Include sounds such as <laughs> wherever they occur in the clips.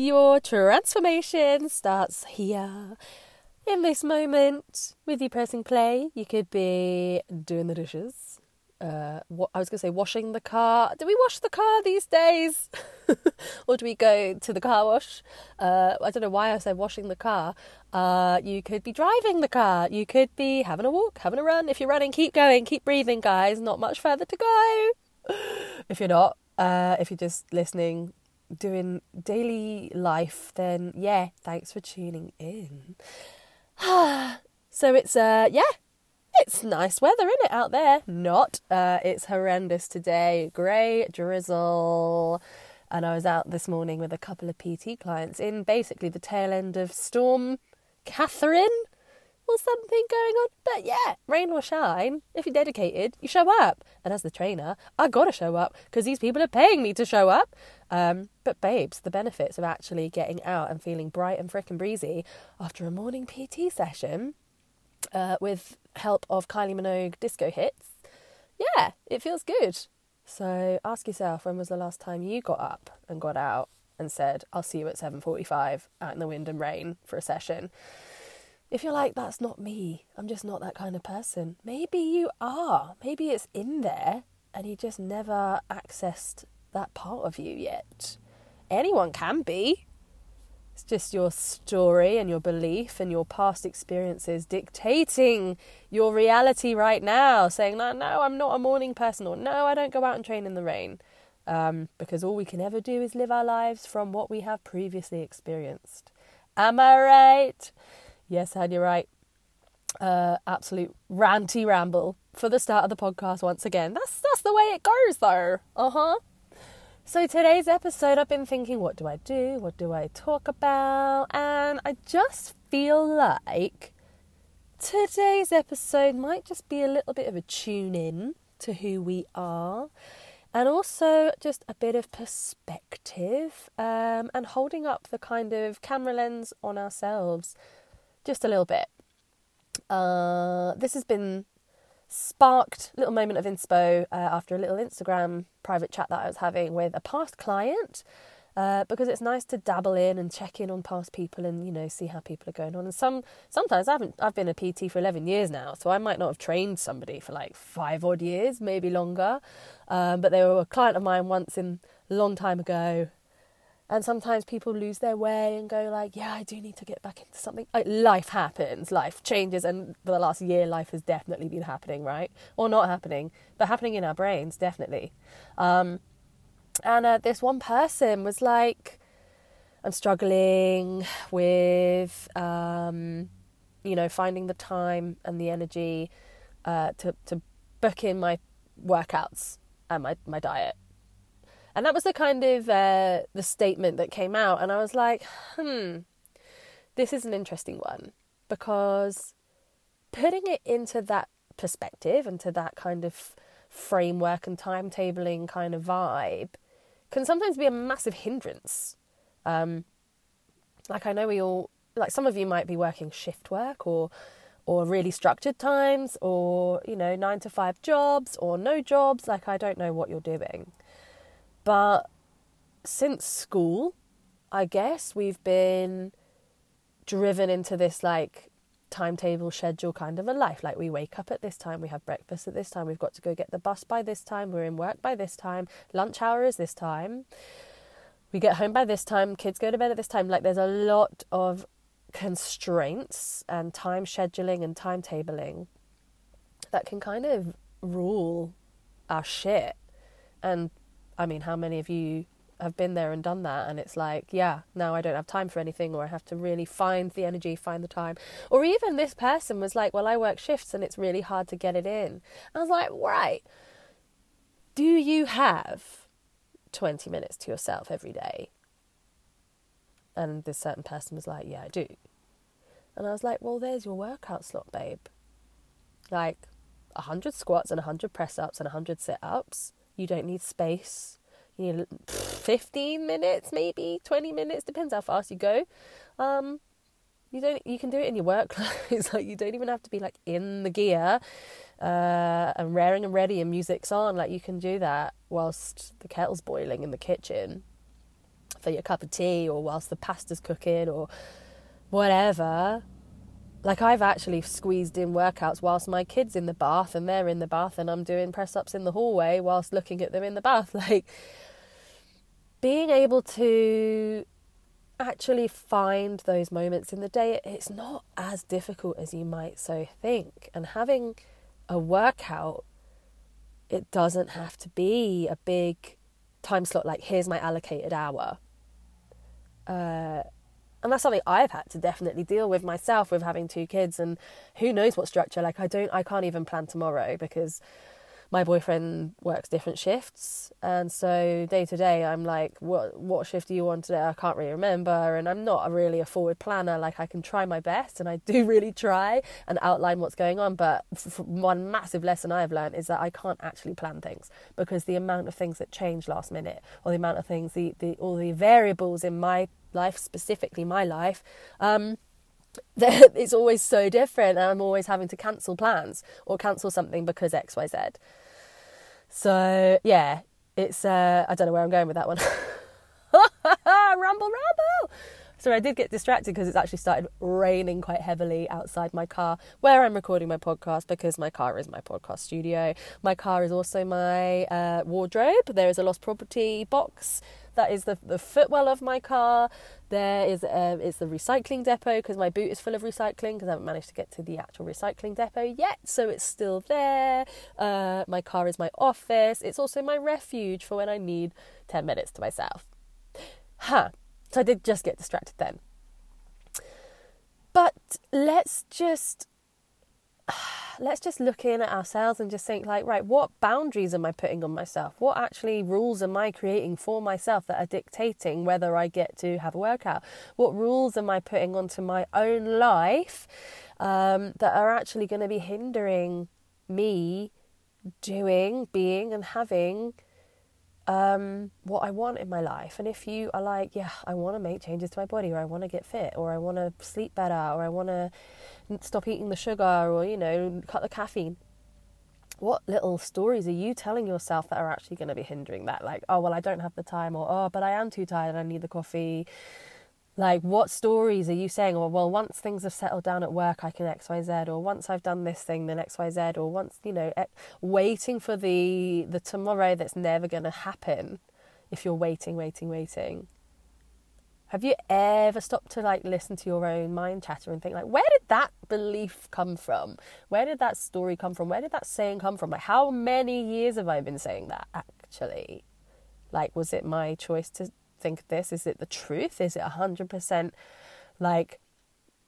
Your transformation starts here. In this moment, with you pressing play, you could be doing the dishes. Uh, I was going to say, washing the car. Do we wash the car these days, <laughs> or do we go to the car wash? Uh, I don't know why I said washing the car. Uh, you could be driving the car. You could be having a walk, having a run. If you're running, keep going, keep breathing, guys. Not much further to go. <laughs> if you're not, uh, if you're just listening, doing daily life, then yeah, thanks for tuning in. <sighs> so it's uh yeah, it's nice weather in it out there. Not uh it's horrendous today. Grey drizzle. And I was out this morning with a couple of PT clients in basically the tail end of Storm Catherine or something going on. But yeah, rain or shine, if you're dedicated, you show up. And as the trainer, I gotta show up because these people are paying me to show up. Um, but babes, the benefits of actually getting out and feeling bright and frickin' breezy after a morning PT session uh, with help of Kylie Minogue disco hits, yeah, it feels good. So ask yourself, when was the last time you got up and got out and said, "I'll see you at 7:45 out in the wind and rain for a session"? If you're like, that's not me, I'm just not that kind of person, maybe you are. Maybe it's in there and you just never accessed that part of you yet. Anyone can be. It's just your story and your belief and your past experiences dictating your reality right now, saying, no, no, I'm not a morning person, or no, I don't go out and train in the rain. Um, because all we can ever do is live our lives from what we have previously experienced. Am I right? Yes, Ed, you're right. Uh, absolute ranty ramble for the start of the podcast once again. That's that's the way it goes, though. Uh huh. So today's episode, I've been thinking, what do I do? What do I talk about? And I just feel like today's episode might just be a little bit of a tune in to who we are and also just a bit of perspective um, and holding up the kind of camera lens on ourselves just a little bit. Uh, this has been sparked little moment of inspo uh, after a little Instagram private chat that I was having with a past client. Uh, because it's nice to dabble in and check in on past people and you know see how people are going on. And some sometimes I haven't I've been a PT for eleven years now, so I might not have trained somebody for like five odd years, maybe longer. Um, but they were a client of mine once in a long time ago, and sometimes people lose their way and go like yeah i do need to get back into something. Like life happens. Life changes and for the last year life has definitely been happening right? Or not happening but happening in our brains definitely. Um, and uh, this one person was like i'm struggling with um, you know finding the time and the energy uh, to, to book in my workouts and my, my diet and that was the kind of uh, the statement that came out, and I was like, hmm, this is an interesting one because putting it into that perspective, into that kind of framework and timetabling kind of vibe, can sometimes be a massive hindrance. Um, like I know we all, like some of you might be working shift work or or really structured times or you know 9 to 5 jobs or no jobs like I don't know what you're doing but since school, I guess we've been driven into this like timetable schedule kind of a life. Like we wake up at this time, we have breakfast at this time, we've got to go get the bus by this time, we're in work by this time, lunch hour is this time, we get home by this time, kids go to bed at this time. Like there's a lot of constraints and time scheduling and timetabling that can kind of rule our shit and I mean, how many of you have been there and done that? And it's like yeah now i don't have time for anything or i have to really find the energy find the time. Or even this person was like well i work shifts and it's really hard to get it in. I was like right. Do you have 20 minutes to yourself every day? And this certain person was like yeah i do. And i was like well there's your workout slot babe. Like 100 squats and 100 press ups and 100 sit ups you don't need space. You need 15 minutes, maybe 20 minutes, depends how fast you go. Um, you don't. You can do it in your work <laughs> clothes. like you don't even have to be like in the gear uh, and raring and ready and music's on. Like you can do that whilst the kettle's boiling in the kitchen. for your cup of tea or whilst the pasta's cooking or whatever. Like I've actually squeezed in workouts whilst my kids in the bath and they're in the bath and I'm doing press ups in the hallway whilst looking at them in the bath. <laughs> Like being able to actually find those moments in the day, it's not as difficult as you might so think. And having a workout, it doesn't have to be a big time slot like here's my allocated hour. Uh, and that's something I've had to definitely deal with myself with having two kids and who knows what structure like I don't I can't even plan tomorrow because my boyfriend works different shifts and so day to day I'm like what what shift do you want today? I can't really remember and I'm not really a forward planner like I can try my best and I do <laughs> really try and outline what's going on but one massive lesson I've learned is that I can't actually plan things because the amount of things that change last minute or the amount of things the, the all the variables in my life specifically my life um, <laughs> it's always so different and I'm always having to cancel plans or cancel something because XYZ. So yeah, it's uh, I don't know where I'm going with that one. <laughs> rumble, rumble. So I did get distracted because it's actually started raining quite heavily outside my car where I'm recording my podcast because my car is my podcast studio. My car is also my uh, wardrobe. There is a lost property box that is the, the footwell of my car. There is uh, it's the recycling depot because my boot is full of recycling because I haven't managed to get to the actual recycling depot yet, so it's still there. Uh, my car is my office. It's also my refuge for when I need ten minutes to myself. Huh. So I did just get distracted then. But let's just <sighs> let's just look in at ourselves and just think like right what boundaries am i putting on myself? What actually rules am i creating for myself that are dictating whether i get to have a workout? What rules am i putting onto my own life um, that are actually going to be hindering me doing being and having um, what I want in my life. And if you are like, yeah, I want to make changes to my body, or I want to get fit, or I want to sleep better, or I want to stop eating the sugar, or, you know, cut the caffeine. What little stories are you telling yourself that are actually going to be hindering that? Like, oh, well, I don't have the time, or oh, but I am too tired, I need the coffee, like, what stories are you saying? Or, well, once things have settled down at work, I can XYZ, or once I've done this thing, then XYZ, or once, you know, waiting for the, the tomorrow that's never going to happen if you're waiting, waiting, waiting. Have you ever stopped to like listen to your own mind chatter and think like, where did that belief come from? Where did that story come from? Where did that saying come from? Like, how many years have I been saying that actually? Like, was it my choice to think this? Is it the truth? Is it 100% like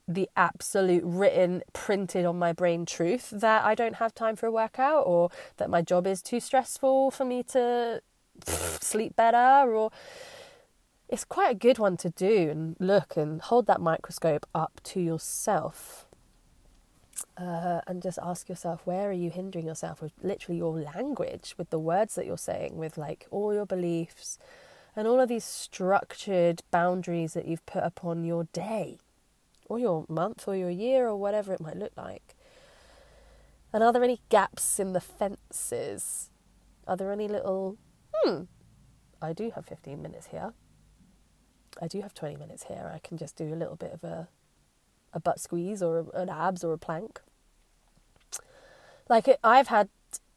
the absolute written, printed on my brain truth that I don't have time for a workout or that my job is too stressful for me to <laughs> sleep better? Or it's quite a good one to do and look and hold that microscope up to yourself. Uh, and just ask yourself where are you hindering yourself with literally your language with the words that you're saying with like all your beliefs and all of these structured boundaries that you've put upon your day or your month or your year or whatever it might look like. And are there any gaps in the fences? Are there any little, hmm, I do have 15 minutes here. I do have 20 minutes here. I can just do a little bit of a, a butt squeeze or an abs or a plank. Like it, I've had,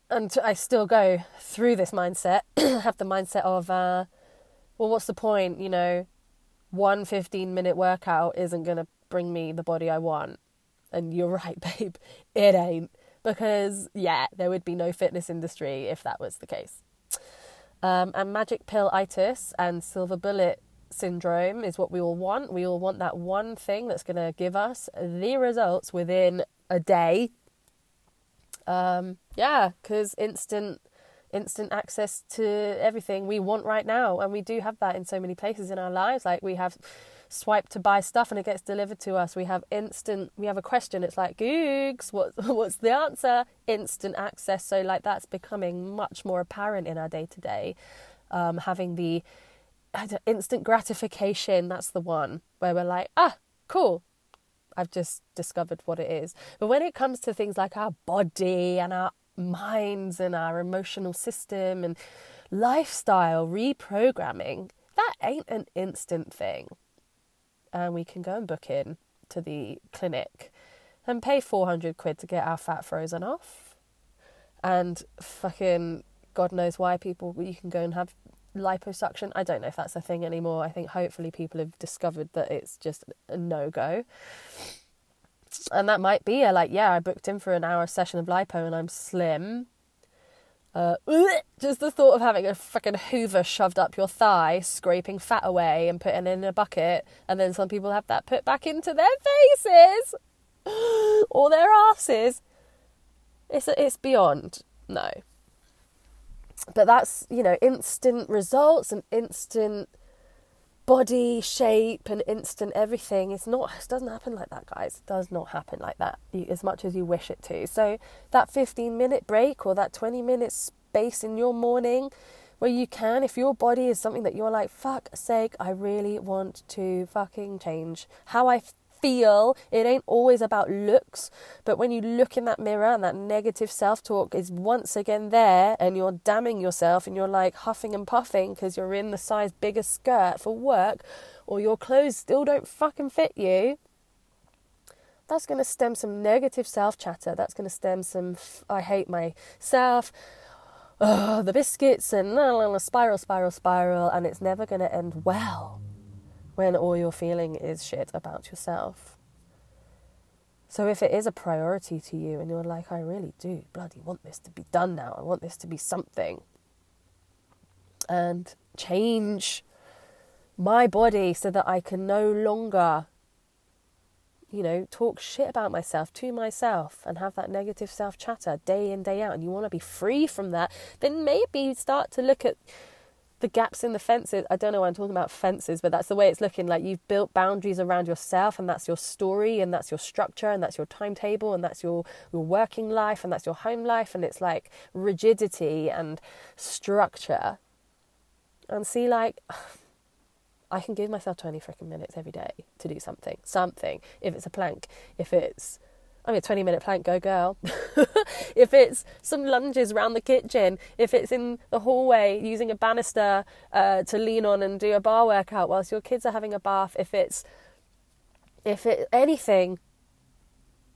and I still go through this mindset, <clears throat> have the mindset of, uh, well, what's the point? You know, one 15 minute workout isn't going to bring me the body I want. And you're <laughs> right, babe, it ain't. Because, yeah, there would be no fitness industry if that was the case. Um, and magic pill itis and silver bullet syndrome is what we all want. We all want that one thing that's going to give us the results within a day. Um, yeah, because instant instant access to everything we want right now. And we do have that in so many places in our lives. Like we have swipe to buy stuff and it gets delivered to us. We have instant, we have a question. It's like, Googs, what, <laughs> what's the answer? Instant access. So, like, that's becoming much more apparent in our day to day. Having the instant gratification, that's the one where we're like, ah, cool. I've just discovered what it is. But when it comes to things like our body and our minds and our emotional system and lifestyle reprogramming, that ain't an instant thing. And we can go and book in to the clinic and pay 400 quid to get our fat frozen off. And fucking God knows why people, you can go and have liposuction. I don't know if that's a thing anymore. I think hopefully people have discovered that it's just a no go. And that might be a like, yeah, I booked in for an hour session of lipo and I'm slim. Uh, just the thought of having a fucking hoover shoved up your thigh, scraping fat away and putting it in a bucket, and then some people have that put back into their faces <gasps> or their asses. It's it's beyond no but that's you know instant results and instant body shape and instant everything. It's not it doesn't happen like that guys. It does not happen like that as much as you wish it to. So that 15 minute break or that 20 minute space in your morning where you can if your body is something that you're like fuck sake i really want to fucking change how i feel. It ain't always about looks, but when you look in that mirror and that negative self talk is once again there and you're damning yourself and you're like huffing and puffing because you're in the size bigger skirt for work or your clothes still don't fucking fit you, that's going to stem some negative self chatter. That's going to stem some, I hate myself. Oh, the biscuits and a spiral, spiral, spiral, and it's never going to end well when all you're feeling is shit about yourself. So if it is a priority to you and you're like, I really do bloody want this to be done now, I want this to be something, and change my body so that I can no longer, you know, talk shit about myself to myself and have that negative self chatter day in, day out, and you want to be free from that, then maybe start to look at the gaps in the fences. I don't know why I'm talking about fences, but that's the way it's looking. Like you've built boundaries around yourself, and that's your story, and that's your structure, and that's your timetable, and that's your, your working life, and that's your home life, and it's like rigidity and structure. And see, like, <sighs> I can give myself 20 freaking minutes every day to do something. Something. If it's a plank, if it's I mean, a 20 minute plank, go girl. <laughs> if it's some lunges around the kitchen, if it's in the hallway using a banister uh, to lean on and do a bar workout whilst your kids are having a bath, if it's, if it, anything,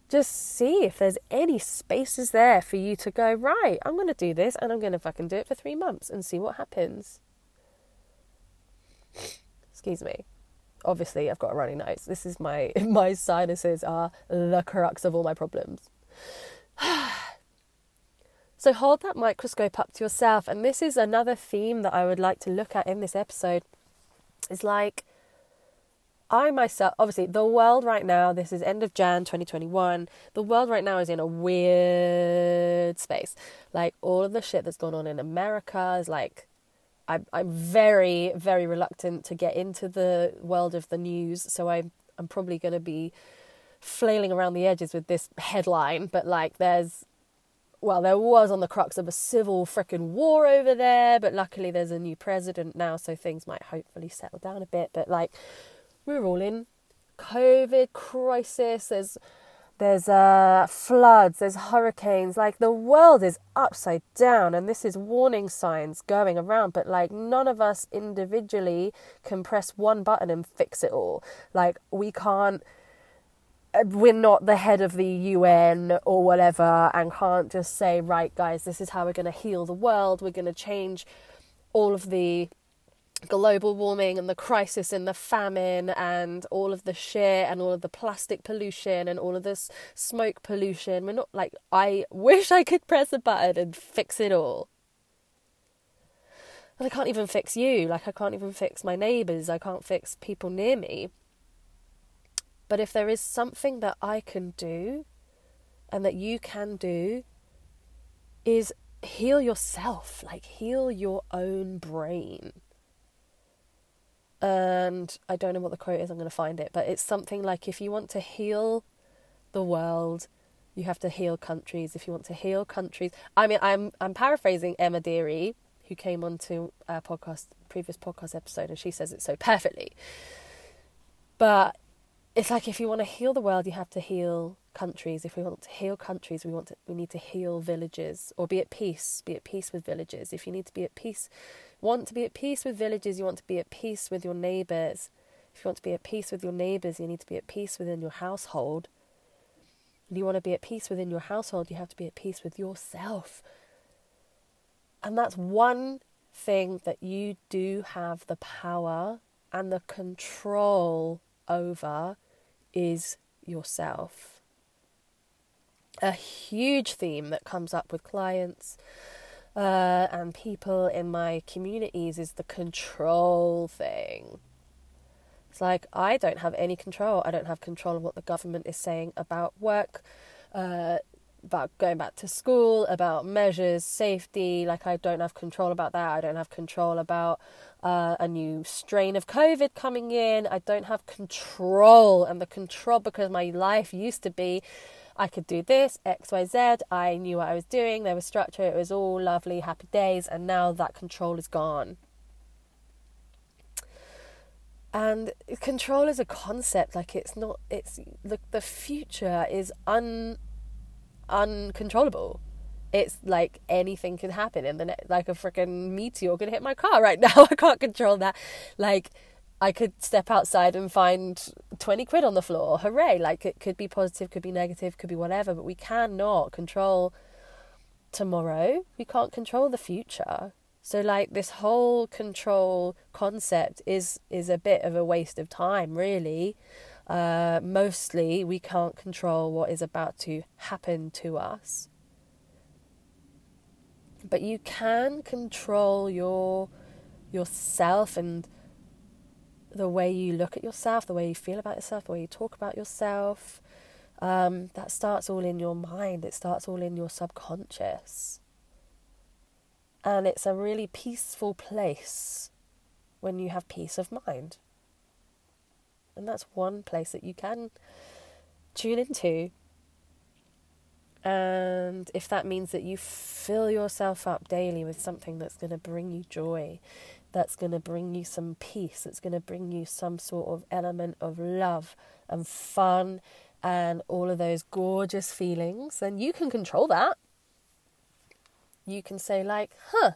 just see if there's any spaces there for you to go, right, I'm going to do this and I'm going to fucking do it for three months and see what happens. Excuse me obviously I've got a runny nose. This is my <laughs> my sinuses are the crux of all my problems. <sighs> so hold that microscope up to yourself and this is another theme that I would like to look at in this episode. Is like I myself obviously the world right now, this is end of Jan 2021. The world right now is in a weird space. Like all of the shit that's going on in America is like I'm I'm very very reluctant to get into the world of the news, so I'm I'm probably going to be flailing around the edges with this headline. But like, there's well, there was on the crux of a civil frickin' war over there, but luckily there's a new president now, so things might hopefully settle down a bit. But like, we're all in COVID crisis. There's there's uh, floods, there's hurricanes, like the world is upside down, and this is warning signs going around. But like, none of us individually can press one button and fix it all. Like, we can't, uh, we're not the head of the UN or whatever, and can't just say, right, guys, this is how we're going to heal the world, we're going to change all of the global warming and the crisis and the famine and all of the shit and all of the plastic pollution and all of this smoke pollution. We're not like, I wish I could press a button and fix it all. And I can't even fix you. Like, I can't even fix my neighbours. I can't fix people near me. But if there is something that I can do and that you can do, is heal yourself, like, heal your own brain and I don't know what the quote is, I'm going to find it, but it's something like if you want to heal the world, you have to heal countries. If you want to heal countries, I mean, I'm I'm paraphrasing Emma Deary, who came on to a podcast, previous podcast episode, and she says it so perfectly. But it's like if you want to heal the world, you have to heal countries. If we want to heal countries, we want to we need to heal villages or be at peace. Be at peace with villages. If you need to be at peace want to be at peace with villages, you want to be at peace with your neighbors. If you want to be at peace with your neighbors, you need to be at peace within your household. And you want to be at peace within your household, you have to be at peace with yourself. And that's one thing that you do have the power and the control over is yourself. A huge theme that comes up with clients uh, and people in my communities is the control thing. It's like I don't have any control. I don't have control of what the government is saying about work, uh, about going back to school, about measures, safety. Like I don't have control about that. I don't have control about uh, a new strain of COVID coming in. I don't have control, and the control because my life used to be I could do this, X, Y, Z. I knew what I was doing. There was structure. It was all lovely, happy days. And now that control is gone. And control is a concept. Like it's not. It's the the future is un uncontrollable. It's like anything can happen, and then like a freaking meteor could hit my car right <laughs> now. I can't control that. Like I could step outside and find 20 quid on the floor. Hooray. Like it could be positive, could be negative, could be whatever, but we cannot control tomorrow. We can't control the future. So like this whole control concept is is a bit of a waste of time, really. Uh, mostly we can't control what is about to happen to us. But you can control your yourself and the way you look at yourself, the way you feel about yourself, the way you talk about yourself. Um, that starts all in your mind, it starts all in your subconscious. And it's a really peaceful place when you have peace of mind. And that's one place that you can tune into. And if that means that you fill yourself up daily with something that's going to bring you joy, that's going to bring you some peace, that's going to bring you some sort of element of love and fun and all of those gorgeous feelings, then you can control that. You can say, like, huh,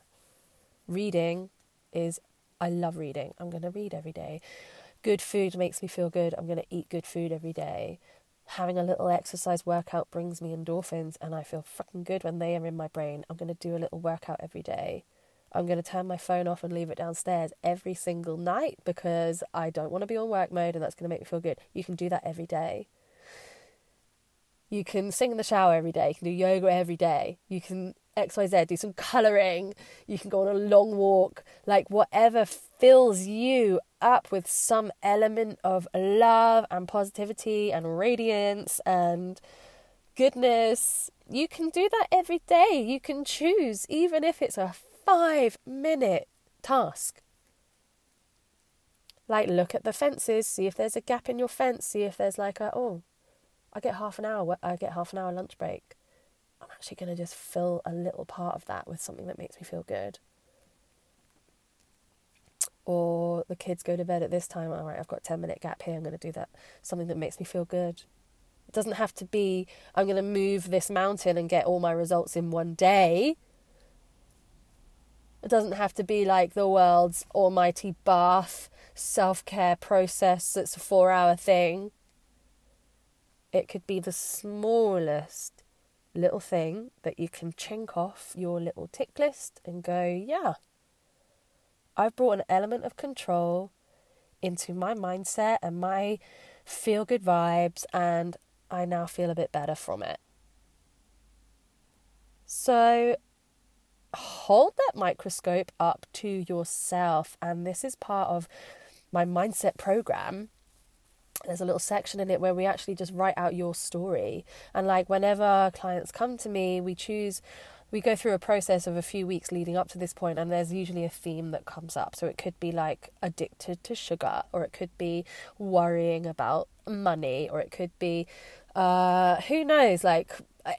reading is, I love reading. I'm going to read every day. Good food makes me feel good. I'm going to eat good food every day. Having a little exercise workout brings me endorphins and I feel fucking good when they are in my brain. I'm going to do a little workout every day. I'm going to turn my phone off and leave it downstairs every single night because I don't want to be on work mode and that's going to make me feel good. You can do that every day. You can sing in the shower every day. You can do yoga every day. You can XYZ, do some colouring. You can go on a long walk. Like whatever fills you up with some element of love and positivity and radiance and goodness. You can do that every day. You can choose, even if it's a five minute task. Like, look at the fences, see if there's a gap in your fence, see if there's like a, oh, I get half an hour, I get half an hour lunch break. I'm actually going to just fill a little part of that with something that makes me feel good. Or the kids go to bed at this time, all right, I've got 10 minute gap here, I'm going to do that, something that makes me feel good. It doesn't have to be, I'm going to move this mountain and get all my results in one day. It doesn't have to be like the world's almighty bath self care process that's a four hour thing. It could be the smallest little thing that you can chink off your little tick list and go, yeah, I've brought an element of control into my mindset and my feel good vibes, and I now feel a bit better from it. So, hold that microscope up to yourself. And this is part of my mindset program. There's a little section in it where we actually just write out your story. And like whenever clients come to me, we choose we go through a process of a few weeks leading up to this point and there's usually a theme that comes up. So it could be like addicted to sugar or it could be worrying about money or it could be uh, who knows like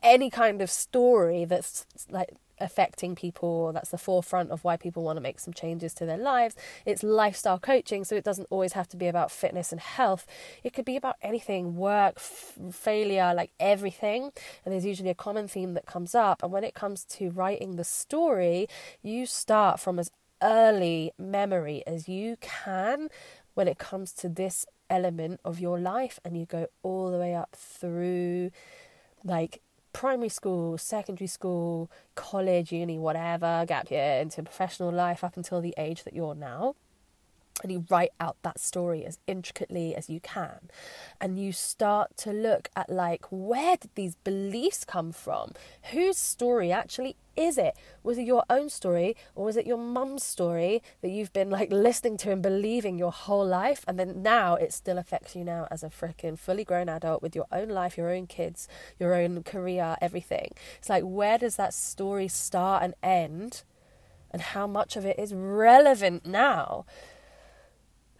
any kind of story that's like affecting people. That's the forefront of why people want to make some changes to their lives. It's lifestyle coaching so it doesn't always have to be about fitness and health. It could be about anything work f- failure like everything. And there's usually a common theme that comes up. And when it comes to writing the story you start from as early memory as you can when it comes to this element of your life. And you go all the way up through like primary school, secondary school, college, uni, whatever, gap year, into professional life up until the age that you're now and you write out that story as intricately as you can. And you start to look at like where did these beliefs come from? Whose story actually is it? Was it your own story or was it your mum's story that you've been like listening to and believing your whole life and then now it still affects you now as a freaking fully grown adult with your own life your own kids your own career everything? It's like where does that story start and end? And how much of it is relevant now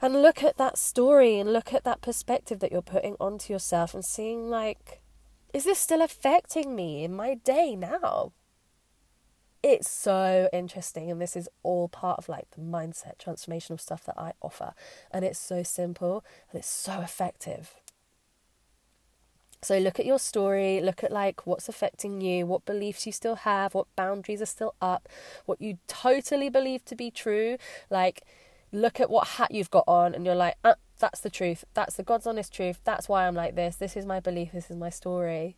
and look at that story and look at that perspective that you're putting onto yourself and seeing like is this still affecting me in my day now it's so interesting and this is all part of like the mindset transformational stuff that i offer and it's so simple and it's so effective so look at your story, look at like what's affecting you, what beliefs you still have, what boundaries are still up, what you totally believe to be true. Like look at what hat you've got on and you're like, uh, that's the truth. That's the God's honest truth. That's why I'm like this. This is my belief. This is my story.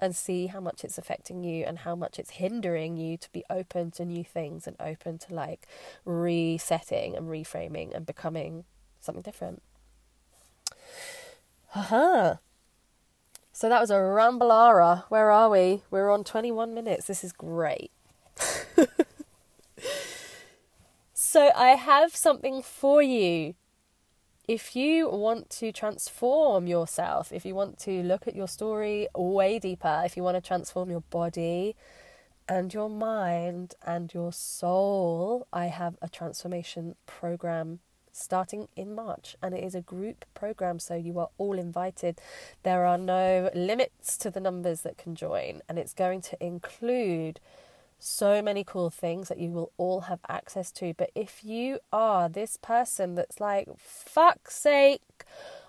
And see how much it's affecting you and how much it's hindering you to be open to new things and open to like resetting and reframing and becoming something different. Haha. So that was a rambalara. Where are we? We're on 21 minutes. This is great. So I have something for you. If you want to transform yourself, if you want to look at your story way deeper, if you want to transform your body and your mind and your soul, I have a transformation program starting in March, and it is a group program, so you are all invited. There are no limits to the numbers that can join, and it's going to include so many cool things that you will all have access to. But if you are this person that's like, fuck's sake,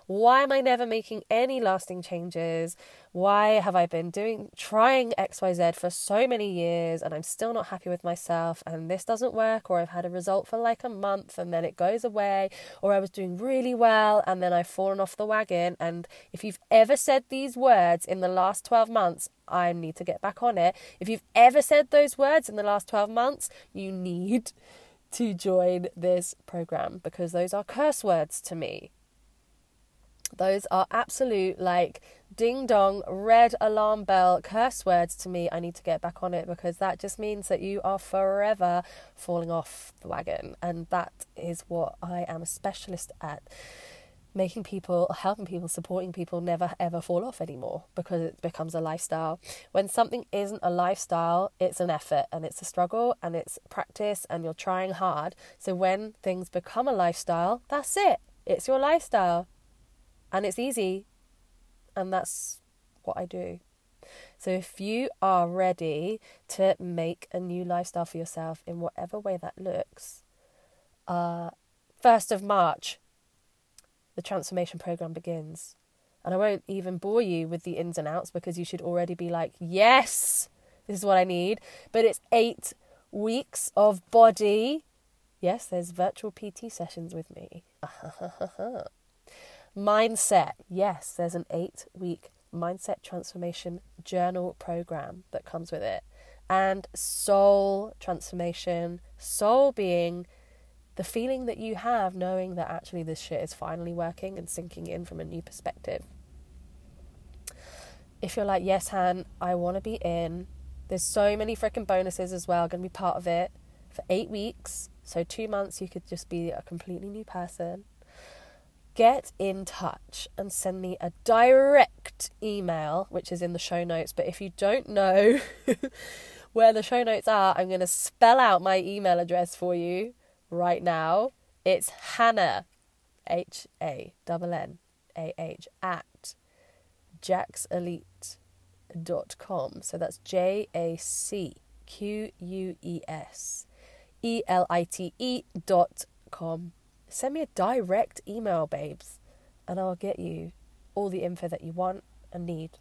why am I never making any lasting changes? Why have I been doing trying XYZ for so many years and I'm still not happy with myself and this doesn't work or I've had a result for like a month and then it goes away or I was doing really well and then I've fallen off the wagon and if you've ever said these words in the last 12 months, I need to get back on it. If you've ever said those words in the last 12 months, you need to join this program because those are curse words to me. Those are absolute, like, ding dong, red alarm bell curse words to me. I need to get back on it because that just means that you are forever falling off the wagon. And that is what I am a specialist at making people, helping people, supporting people never ever fall off anymore because it becomes a lifestyle. When something isn't a lifestyle, it's an effort and it's a struggle and it's practice and you're trying hard. So when things become a lifestyle, that's it. It's your lifestyle and it's easy, and that's what I do. So if you are ready to make a new lifestyle for yourself in whatever way that looks, uh, 1st of March, the transformation program begins. And I won't even bore you with the ins and outs because you should already be like, yes, this is what I need. But it's eight weeks of body. Yes, there's virtual PT sessions with me. <laughs> Mindset. Yes, there's an eight week mindset transformation journal program that comes with it. And soul transformation, soul being the feeling that you have knowing that actually this shit is finally working and sinking in from a new perspective. If you're like, yes, Han, I want to be in, there's so many freaking bonuses as well, going to be part of it for eight weeks. So, two months, you could just be a completely new person get in touch and send me a direct email, which is in the show notes. But if you don't know <laughs> where the show notes are, I'm going to spell out my email address for you right now. It's Hannah, H A N N A H, at jacqueselite.com. So that's J A C Q U E S E L I T E dot com send me a direct email, babes, and I'll get you all the info that you want and need.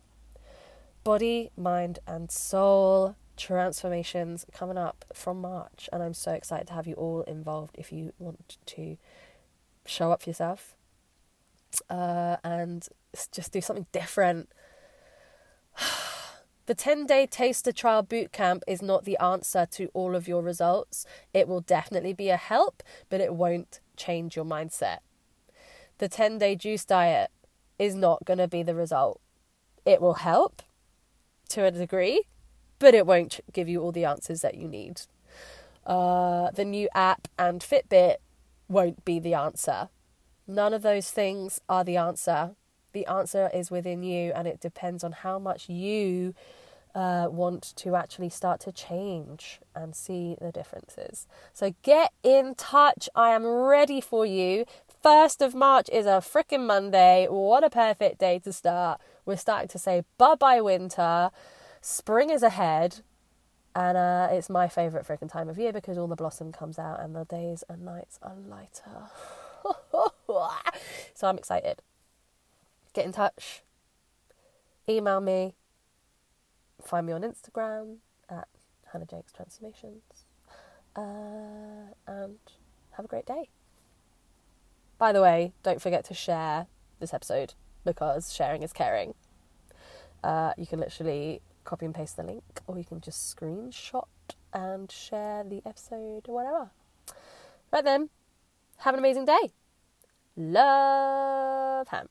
Body, mind, and soul transformations coming up from March, and I'm so excited to have you all involved if you want to show up for yourself uh, and just do something different. <sighs> the 10 day taster trial boot camp is not the answer to all of your results. It will definitely be a help, but it won't change your mindset. The 10 day juice diet is not going to be the result. It will help to a degree, but it won't give you all the answers that you need. Uh, the new app and Fitbit won't be the answer. None of those things are the answer. The answer is within you, and it depends on how much you uh, want to actually start to change and see the differences. So get in touch. I am ready for you. 1st of March is a freaking Monday. What a perfect day to start. We're starting to say bye bye winter. Spring is ahead. And uh, it's my favourite freaking time of year because all the blossom comes out and the days and nights are lighter. <laughs> so I'm excited. Get in touch. Email me. Find me on Instagram at Hannah Jacques Transformations. Uh, and have a great day. By the way, don't forget to share this episode because sharing is caring. Uh, you can literally copy and paste the link, or you can just screenshot and share the episode or whatever. Right then, have an amazing day. Love Ham.